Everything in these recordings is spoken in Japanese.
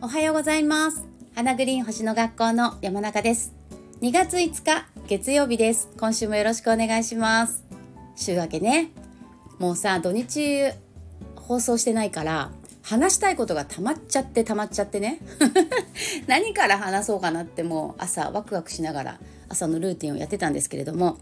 おはようございます。花グリーン星の学校の山中です。2月5日月曜日です。今週もよろしくお願いします。週明けね。もうさ土日放送してないから話したいことが溜まっちゃって溜まっちゃってね。何から話そうかなってもう朝ワクワクしながら朝のルーティンをやってたんですけれども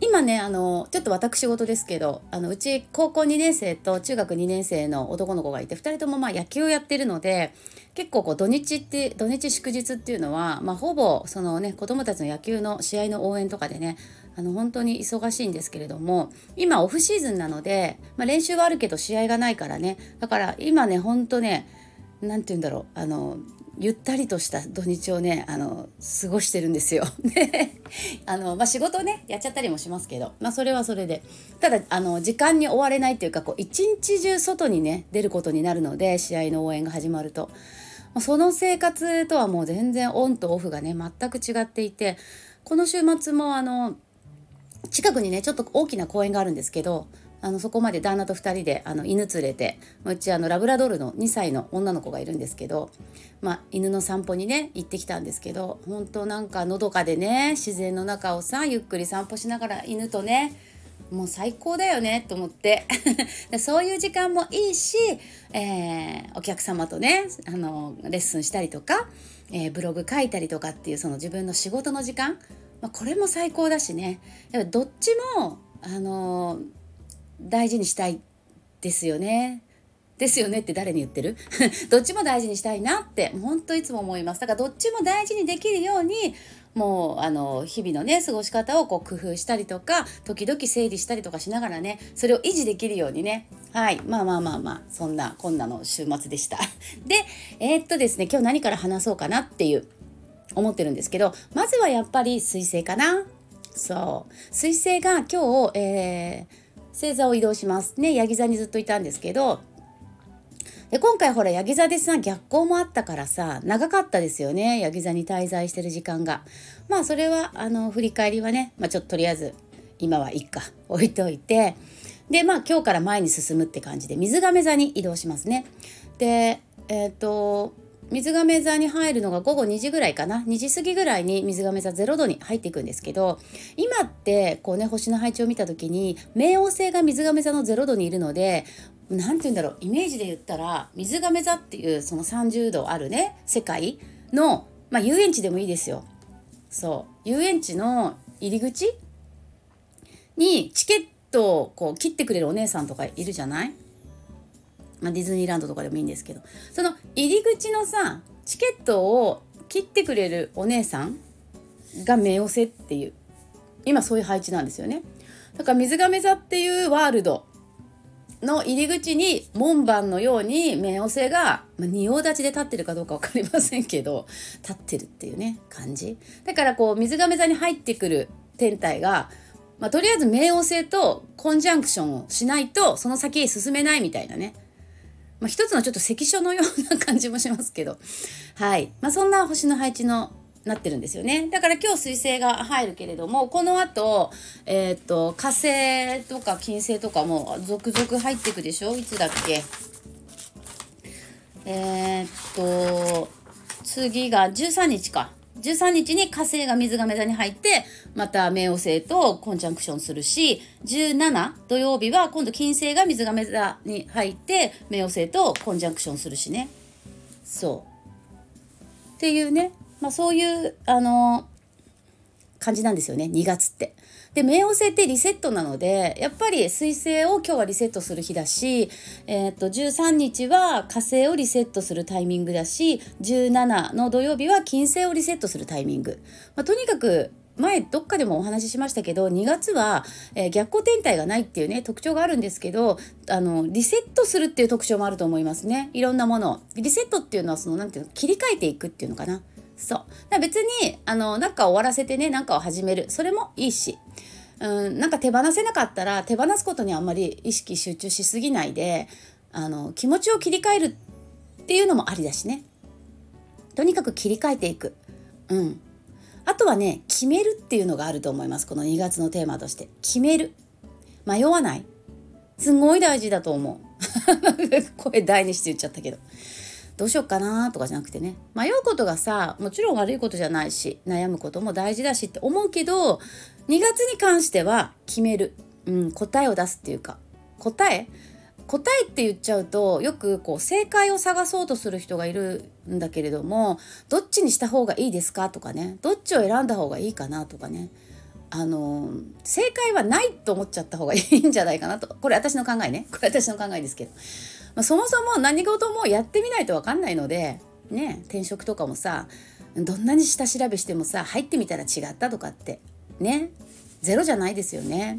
今ねあのちょっと私事ですけどあのうち高校2年生と中学2年生の男の子がいて2人ともまあ野球をやってるので結構こう土日って土日祝日っていうのは、まあ、ほぼそのね子供たちの野球の試合の応援とかでねあの本当に忙しいんですけれども今オフシーズンなので、まあ、練習はあるけど試合がないからねだから今ねほんとね何て言うんだろうあのゆったりとした土日をねあの過ごしてるんですよ。あのまあ、仕事ねやっちゃったりもしますけど、まあ、それはそれでただあの時間に追われないっていうかこう一日中外にね出ることになるので試合の応援が始まると。その生活とはもう全然オンとオフがね全く違っていてこの週末もあの近くにねちょっと大きな公園があるんですけどあのそこまで旦那と2人であの犬連れてうちあのラブラドールの2歳の女の子がいるんですけど、まあ、犬の散歩にね行ってきたんですけど本当なんかのどかでね自然の中をさゆっくり散歩しながら犬とねもう最高だよねと思って。そういう時間もいいし、えー、お客様とねあのレッスンしたりとか、えー、ブログ書いたりとかっていうその自分の仕事の時間、まあ、これも最高だしね。どっちもあの大事にしたいですよね。ですよねって誰に言ってる？どっちも大事にしたいなって本当いつも思います。だからどっちも大事にできるようにもうあの日々のね過ごし方をこう工夫したりとか時々整理したりとかしながらねそれを維持できるようにね。はい。まあまあまあまあそんなこんなの週末でした。でえー、っとですね今日何から話そうかなっていう思ってるんですけどまずはやっぱり彗星かな。そう。彗星が今日、えー、星座を移動します。ねヤギ座にずっといたんですけどで今回ほらヤギ座でさ逆行もあったからさ長かったですよねヤギ座に滞在してる時間が。まあそれはあの振り返りはね、まあ、ちょっととりあえず今はいっか置いといてでまあ今日から前に進むって感じで水亀座に移動しますね。でえっ、ー、と水亀座に入るのが午後2時ぐらいかな。2時過ぎぐらいに水亀座0度に入っていくんですけど今ってこうね星の配置を見た時に冥王星が水亀座の0度にいるので何て言うんだろうイメージで言ったら水亀座っていうその30度あるね世界の、まあ、遊園地でもいいですよ。そう。遊園地の入り口にチケットをこう切ってくれるお姉さんとかいるじゃない？まあ、ディズニーランドとかでもいいんですけどその入り口のさチケットを切ってくれるお姉さんが目寄せっていう今そういう配置なんですよね。だから水亀座っていうワールドの入り口に門番のように目寄せが、まあ、仁王立ちで立ってるかどうか分かりませんけど立ってるっていうね感じ。だからこう水亀座に入ってくる天体が、まあ、とりあえず冥王星とコンジャンクションをしないとその先へ進めないみたいなね。まあ、一つのちょっと関所のような感じもしますけど、はい。まあ、そんな星の配置のなってるんですよね。だから今日水星が入るけれども、この後、えっ、と、火星とか金星とかも続々入っていくでしょ？いつだっけ？えっ、と、次が13日か。13日に火星が水が座に入ってまた冥王星とコンジャンクションするし17土曜日は今度金星が水が座に入って冥王星とコンジャンクションするしね。そう。っていうね。まあそういうあの感じなんですよね2月って。で冥王星ってリセットなのでやっぱり彗星を今日はリセットする日だし、えー、と13日は火星をリセットするタイミングだし17の土曜日は金星をリセットするタイミング、まあ、とにかく前どっかでもお話ししましたけど2月は、えー、逆光天体がないっていうね特徴があるんですけどあのリセットするっていう特徴もあると思いますね。いろんなものリセットっていうのはその何ていうの切り替えていくっていうのかな。そう。別にあのなんか終わらせてねなんかを始める。それもいいし。うん、なんか手放せなかったら手放すことにあんまり意識集中しすぎないであの気持ちを切り替えるっていうのもありだしね。とにかく切り替えていく、うん、あとはね決めるっていうのがあると思います。この2月のテーマとして。決める。迷わない。すごい大事だと思う。声大にして言っちゃったけど。どうしよっかなとかじゃなくてね。迷うことがさもちろん悪いことじゃないし悩むことも大事だしって思うけど2月に関しては決める、うん、答えを出すっていうか。答え？答えって言っちゃうとよくこう正解を探そうとする人がいるんだけれどもどっちにした方がいいですかとかね。どっちを選んだ方がいいかなとかね。あの正解はないと思っちゃった方がいいんじゃないかなと。これ私の考えね。これ私の考えですけど、まあ、そもそも何事もやってみないと分かんないのでね転職とかもさどんなに下調べしてもさ入ってみたら違ったとかってねゼロじゃないですよね。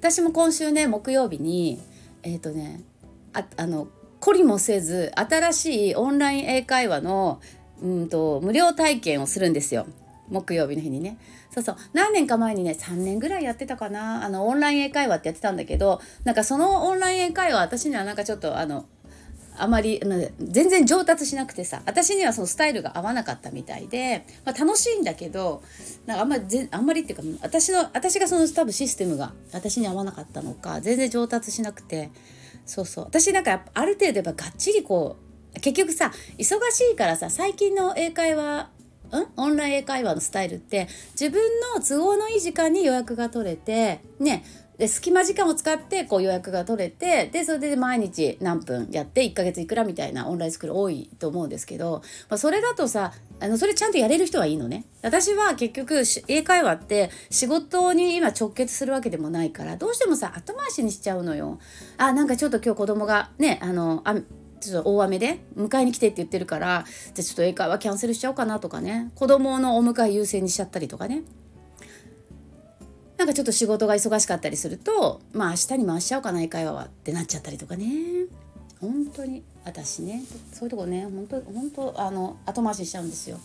私も今週ね木曜日にえっ、ー、とねああの懲りもせず新しいオンライン英会話のうんと無料体験をするんですよ。木曜日の日にね。そうそう。何年か前にね3年ぐらいやってたかな。あのオンライン英会話ってやってたんだけどなんかそのオンライン英会話私にはなんかちょっとあのあまり全然上達しなくてさ。私にはそのスタイルが合わなかったみたいで、まあ、楽しいんだけどなんかあんまりあんまりっていうか私の私がその多分システムが私に合わなかったのか全然上達しなくて。そうそう。私なんかある程度やっぱがっちりこう結局さ忙しいからさ最近の英会話ん？オンライン英会話のスタイルって自分の都合のいい時間に予約が取れてね。で隙間時間を使ってこう予約が取れてでそれで毎日何分やって1ヶ月いくらみたいなオンラインスクール多いと思うんですけど、まあ、それだとさあのそれちゃんとやれる人はいいのね。私は結局英会話って仕事に今直結するわけでもないからどうしてもさ後回しにしちゃうのよ。あなんかちょっと今日子供がねあのあちょっと大雨で迎えに来てって言ってるからじゃあちょっと英会話キャンセルしちゃおうかなとかね。子供のお迎え優先にしちゃったりとかね。なんかちょっと仕事が忙しかったりするとまあ明日に回しちゃおうかな英会話はってなっちゃったりとかね。本当に私ねそういうとこね本当本当あの後回しにしちゃうんですよ。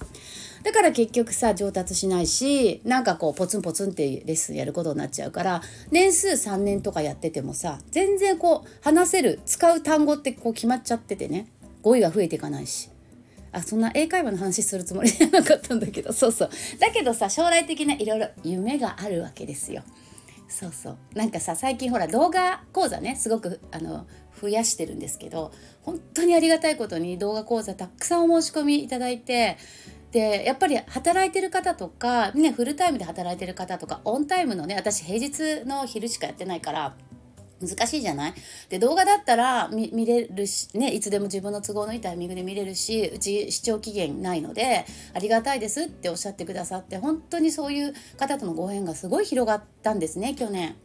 だから結局さ上達しないしなんかこうポツンポツンってレッスンやることになっちゃうから年数3年とかやっててもさ全然こう話せる使う単語ってこう決まっちゃっててね語彙が増えていかないし。あそんな英会話の話するつもりじゃなかったんだけどそうそう。だけどさ将来的ないろいろ夢があるわけですよ。そうそう。なんかさ最近ほら動画講座ねすごくあの増やしてるんですけど本当にありがたいことに動画講座たくさんお申し込みいただいてでやっぱり働いてる方とか、ね、フルタイムで働いてる方とかオンタイムのね私平日の昼しかやってないから難しいじゃない？で動画だったら見れるしねいつでも自分の都合のいいタイミングで見れるしうち視聴期限ないのでありがたいですっておっしゃってくださって本当にそういう方とのご縁がすごい広がったんですね去年。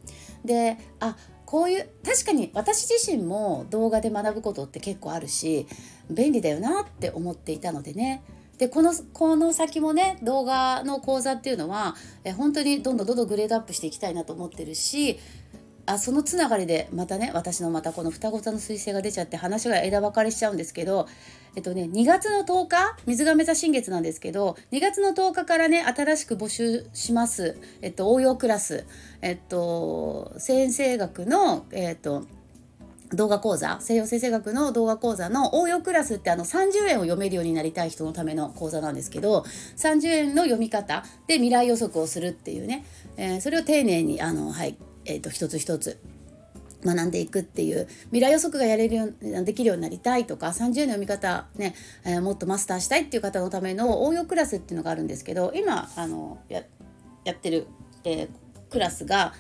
であこういう確かに私自身も動画で学ぶことって結構あるし便利だよなって思っていたのでねでこのこの先もね動画の講座っていうのはえ本当にどんどんどんどんグレードアップしていきたいなと思ってるしあそのつながりでまたね私のまたこの双子座の彗星が出ちゃって話が枝分かれしちゃうんですけどえっとね2月の10日水亀座新月なんですけど2月の10日からね新しく募集します。えっと応用クラス。えっと先生学のえっと動画講座西洋先生学の動画講座の応用クラスってあの30円を読めるようになりたい人のための講座なんですけど30円の読み方で未来予測をするっていうね、えー、それを丁寧にあのはいえーと、一つ一つ学んでいくっていう未来予測がやれるようできるようになりたいとか30年の読み方ね、えー、もっとマスターしたいっていう方のための応用クラスっていうのがあるんですけど今あのややってる、えー、クラスが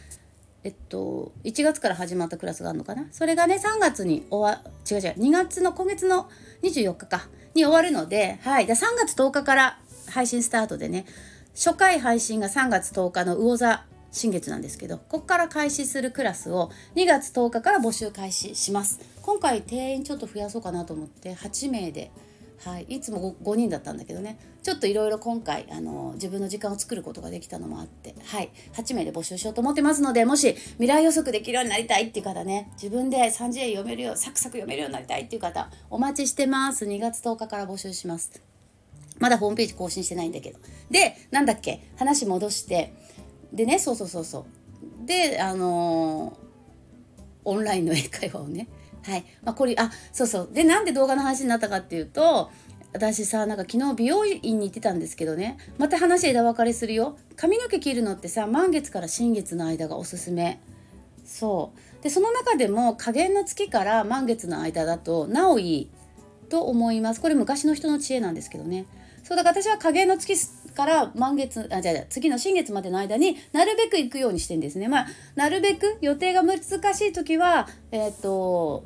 えっと1月から始まったクラスがあるのかな？それがね3月に終わ違う違う2月の今月の24日かに終わるのではい。で3月10日から配信スタートでね初回配信が3月10日の魚座新月なんですけどここから開始するクラスを2月10日から募集開始します。今回定員ちょっと増やそうかなと思って8名ではい、いつも 5, 5人だったんだけどね。ちょっといろいろ今回あの自分の時間を作ることができたのもあって、はい、8名で募集しようと思ってますのでもし未来予測できるようになりたいっていう方ね自分で3次元読めるようサクサク読めるようになりたいっていう方お待ちしてます。2月10日から募集します。まだホームページ更新してないんだけど。でなんだっけ？話戻して。でねそうそうそうそう。であのー、オンラインの英会話をねはい。まあこれあそうそう。でなんで動画の話になったかっていうと私さなんか昨日美容院に行ってたんですけどね。また話枝分かれするよ。髪の毛切るのってさ満月から新月の間がおすすめ。そう。でその中でも下限の月から満月の間だとなおいいと思います。これ昔の人の知恵なんですけどね。そうだから私は下限の月から満月あじゃあ次の新月までの間になるべく行くようにしてんですね。まあなるべく予定が難しい時はえっ、ー、と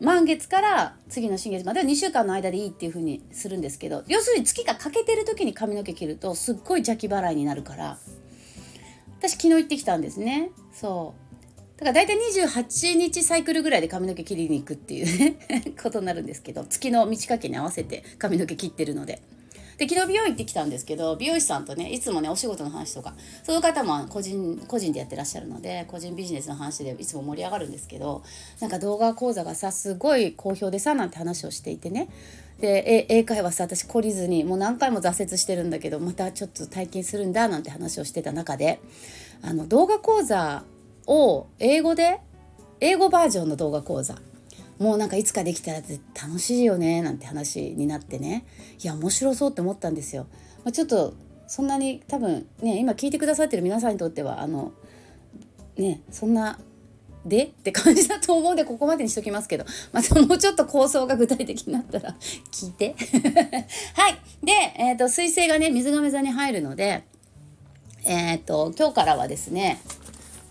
満月から次の新月までは2週間の間でいいっていう風にするんですけど要するに月が欠けてる時に髪の毛切るとすっごい邪気払いになるから私昨日行ってきたんですねそうだから大体28日サイクルぐらいで髪の毛切りに行くっていうねことになるんですけど月の満ち欠けに合わせて髪の毛切ってるので。で昨日美容院行ってきたんですけど美容師さんとねいつもねお仕事の話とかその方も個人個人でやってらっしゃるので個人ビジネスの話でいつも盛り上がるんですけどなんか動画講座がさすごい好評でさなんて話をしていてね。で英会話さ私懲りずにもう何回も挫折してるんだけどまたちょっと体験するんだなんて話をしてた中であの動画講座を英語で英語バージョンの動画講座もうなんかいつかできたら楽しいよねなんて話になってね。いや面白そうって思ったんですよ。まあ、ちょっとそんなに多分ね今聞いてくださってる皆さんにとってはあのねそんなでって感じだと思うんでここまでにしときますけど。またもうちょっと構想が具体的になったら聞いて。はい。で、えーと、水星がね水亀座に入るのでえっ、ー、と今日からはですね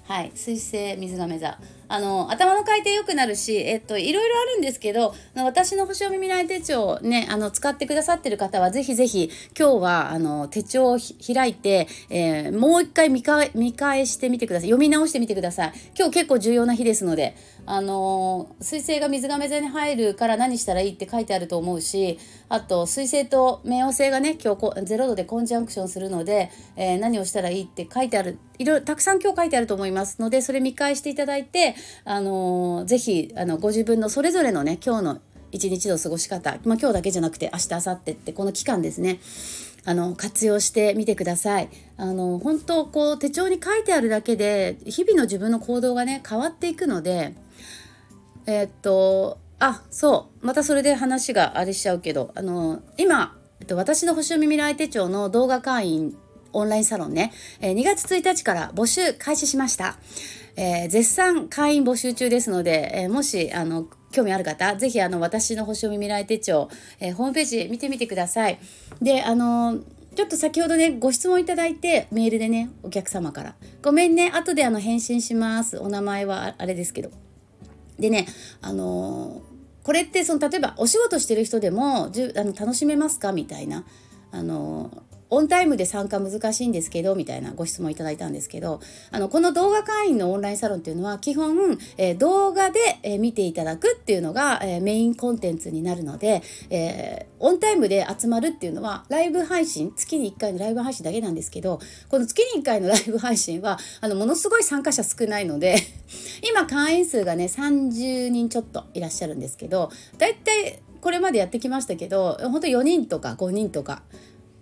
はい水星水亀座。あの頭の回転良くなるし、えっと、いろいろあるんですけど私の星読み未来手帳ねあの使ってくださってる方はぜひぜひ今日はあの手帳を開いて、えー、もう一回見返見返してみてください。読み直してみてください。今日結構重要な日ですので。あの水星が水亀座に入るから何したらいいって書いてあると思うしあと水星と冥王星がね今日0度でコンジャンクションするので、えー、何をしたらいいって書いてあるいろいろたくさん今日書いてあると思いますのでそれ見返していただいてあのぜひあのご自分のそれぞれのね今日の一日の過ごし方、まあ、今日だけじゃなくて明日明後日ってこの期間ですねあの活用してみてください。あの本当こう手帳に書いてあるだけで日々の自分の行動がね変わっていくのでえー、っとあそうまたそれで話があれしちゃうけどあの今、えっと、私の星読み未来手帳の動画会員オンラインサロンね、えー、2月1日から募集開始しました。えー、絶賛会員募集中ですので、えー、もしあの興味ある方、ぜひあの私の星読み未来手帳、え、ホームページ見てみてください。で、あのちょっと先ほどね、ご質問いただいて、メールでね、お客様から。ごめんね、後であの返信します。お名前はあれですけど。でね、あのこれってその例えばお仕事してる人でもじゅあの楽しめますか？みたいな、あのオンタイムで参加難しいんですけどみたいなご質問いただいたんですけどあのこの動画会員のオンラインサロンっていうのは基本、えー、動画で、えー、見ていただくっていうのが、えー、メインコンテンツになるので、えオンタイムで集まるっていうのはライブ配信月に1回のライブ配信だけなんですけどこの月に1回のライブ配信はあのものすごい参加者少ないので 今会員数がね30人ちょっといらっしゃるんですけどだいたいこれまでやってきましたけど本当4人とか5人とか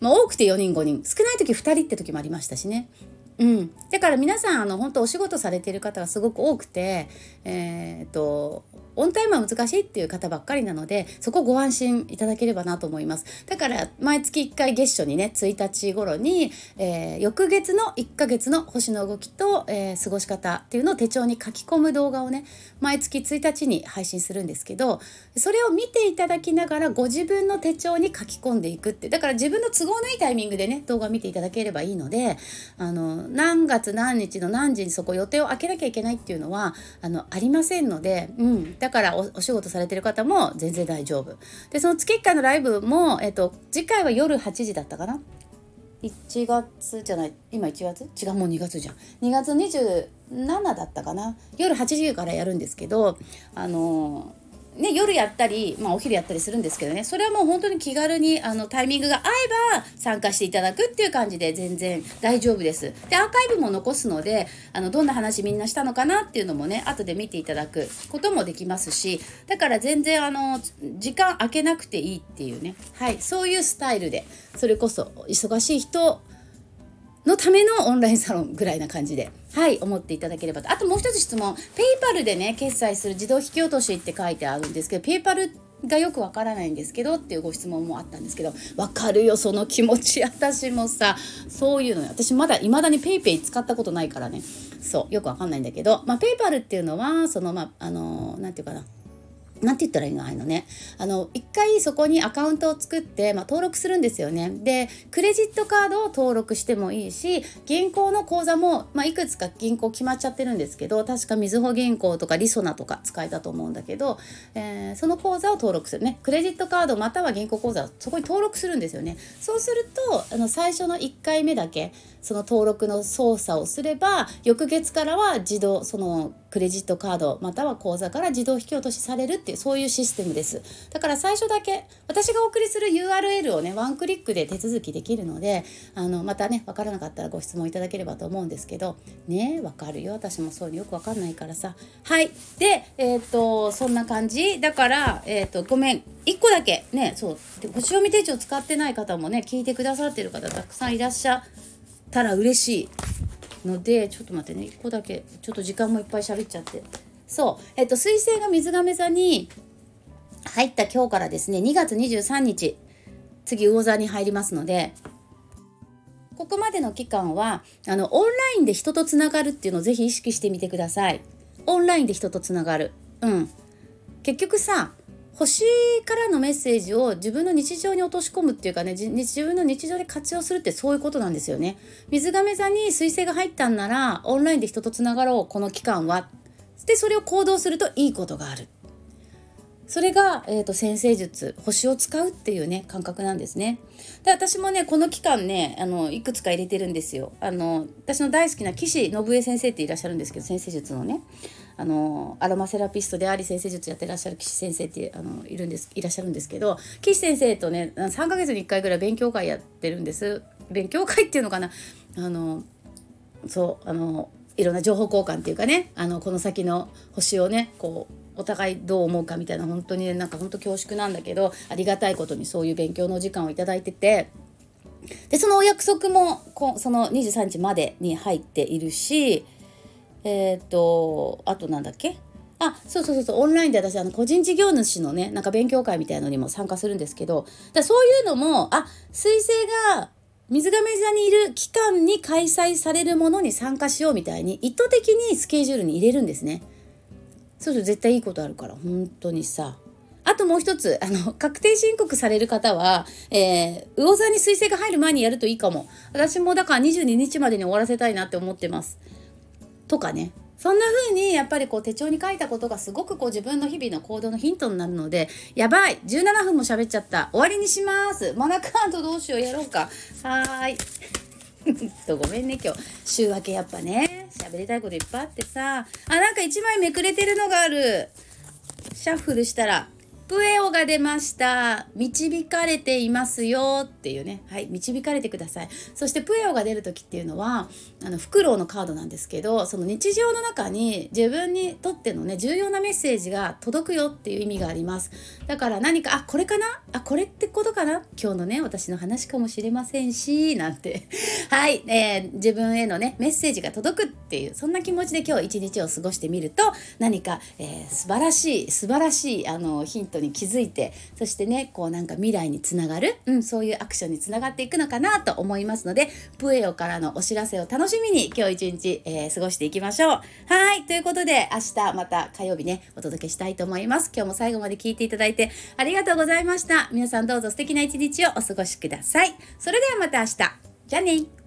まあ、多くて4人5人少ない時2人って時もありましたしね。うん、だから皆さんあの本当お仕事されてる方がすごく多くて、えー、っとオンタイムは難しいっていう方ばっかりなのでそこご安心いただければなと思います。だから毎月1回月初にね1日頃に、えー、翌月の1ヶ月の星の動きと、えー、過ごし方っていうのを手帳に書き込む動画をね毎月1日に配信するんですけどそれを見ていただきながらご自分の手帳に書き込んでいくってだから自分の都合のいいタイミングでね動画を見ていただければいいのであの何月何日の何時にそこ予定を空けなきゃいけないっていうのはあのありませんので、うん、だからお仕事されてる方も全然大丈夫。でその月1回のライブも、えっと、次回は夜8時だったかな？1月じゃない。今1月？違うもう2月じゃん。2月27だったかな？夜8時からやるんですけどあのね、夜やったり、まあ、お昼やったりするんですけどね。それはもう本当に気軽にあのタイミングが合えば参加していただくっていう感じで全然大丈夫です。でアーカイブも残すのであのどんな話みんなしたのかなっていうのもね後で見ていただくこともできますしだから全然あの時間空けなくていいっていうね、はい、そういうスタイルでそれこそ忙しい人のためのオンラインサロンぐらいな感じで、はい、思っていただければと。あともう一つ質問。ペイパルでね、決済する自動引き落としって書いてあるんですけど、ペイパルがよくわからないんですけどっていうご質問もあったんですけどわかるよその気持ち。私もさそういうの私まだ未だに PayPay 使ったことないからね。そうよくわかんないんだけど。まあ PayPal っていうのはそのまああの何て言うかな。なんて言ったらいいのあのね。あの一回そこにアカウントを作って、まあ、登録するんですよね。でクレジットカードを登録してもいいし銀行の口座も、まあ、いくつか銀行決まっちゃってるんですけど確かみずほ銀行とかりそなとか使えたと思うんだけど、えー、その口座を登録する。ねクレジットカードまたは銀行口座をそこに登録するんですよね。そうするとあの最初の1回目だけその登録の操作をすれば翌月からは自動そのクレジットカードまたは口座から自動引き落としされるっていうそういうシステムです。だから最初だけ私がお送りする URL をねワンクリックで手続きできるのであのまたね分からなかったらご質問いただければと思うんですけどね分かるよ。私もそういうのよく分かんないからさ。はい。でえっ、とそんな感じ。だからえっ、とごめん。1個だけ。ねそう。で星読み手帳使ってない方もね聞いてくださってる方たくさんいらっしゃったら嬉しいのでちょっと待ってね。1個だけ。ちょっと時間もいっぱい喋っちゃって。そう。えっと彗星が水亀座に入った今日からですね2月23日次魚座に入りますのでここまでの期間はあのオンラインで人とつながるっていうのをぜひ意識してみてください。オンラインで人とつながる。うん。結局さ星からのメッセージを自分の日常に落とし込むっていうかね自分の日常で活用するってそういうことなんですよね。水亀座に彗星が入ったんならオンラインで人とつながろうこの期間は。でそれを行動するといいことがある。それが、えーと、先生術星を使うっていうね感覚なんですね。で私もねこの期間ねあのいくつか入れてるんですよ。あの私の大好きな岸信江先生っていらっしゃるんですけど先生術のねあのアロマセラピストであり先生術やってらっしゃる岸先生ってあのいるんですいらっしゃるんですけど岸先生とね3ヶ月に1回ぐらい勉強会やってるんです。勉強会っていうのかな？あのそうあのいろんな情報交換っていうかねあのこの先の星をねこうお互いどう思うかみたいな本当にねなんか本当恐縮なんだけどありがたいことにそういう勉強の時間を頂いててでそのお約束もこその23日までに入っているしえっ、とあとなんだっけ？あそうそうそうそうオンラインで私あの個人事業主のねなんか勉強会みたいのにも参加するんですけどだそういうのもあ彗星が水亀座にいる期間に開催されるものに参加しようみたいに意図的にスケジュールに入れるんですね。そうそう絶対いいことあるから本当にさ。あともう一つあの確定申告される方は、えー、魚座に彗星が入る前にやるといいかも。私もだから22日までに終わらせたいなって思ってます。とかね。そんな風にやっぱりこう手帳に書いたことがすごくこう自分の日々の行動のヒントになるのでやばい17分も喋っちゃった。終わりにします。マナカードどうしようやろうか。はーい。とごめんね今日。週明けやっぱね。喋りたいこといっぱいあってさ。あなんか1枚めくれてるのがある。シャッフルしたら。プエオが出ました。導かれていますよっていうね。はい導かれてください。そしてプエオが出る時っていうのはあのフクロウのカードなんですけどその日常の中に自分にとってのね重要なメッセージが届くよっていう意味があります。だから何かあこれかな？あこれってことかな？今日のね私の話かもしれませんしなんて。はい、えー、自分へのねメッセージが届くっていうそんな気持ちで今日一日を過ごしてみると何か、えー、素晴らしい素晴らしいあのヒントに気づいてそしてねこうなんか未来につながる、うん、そういうアクションにつながっていくのかなと思いますのでプエオからのお知らせを楽しみに今日一日、えー、過ごしていきましょう。はいということで明日また火曜日ねお届けしたいと思います。今日も最後まで聞いていただいてありがとうございました。皆さんどうぞ素敵な一日をお過ごしください。それではまた明日。じゃあね。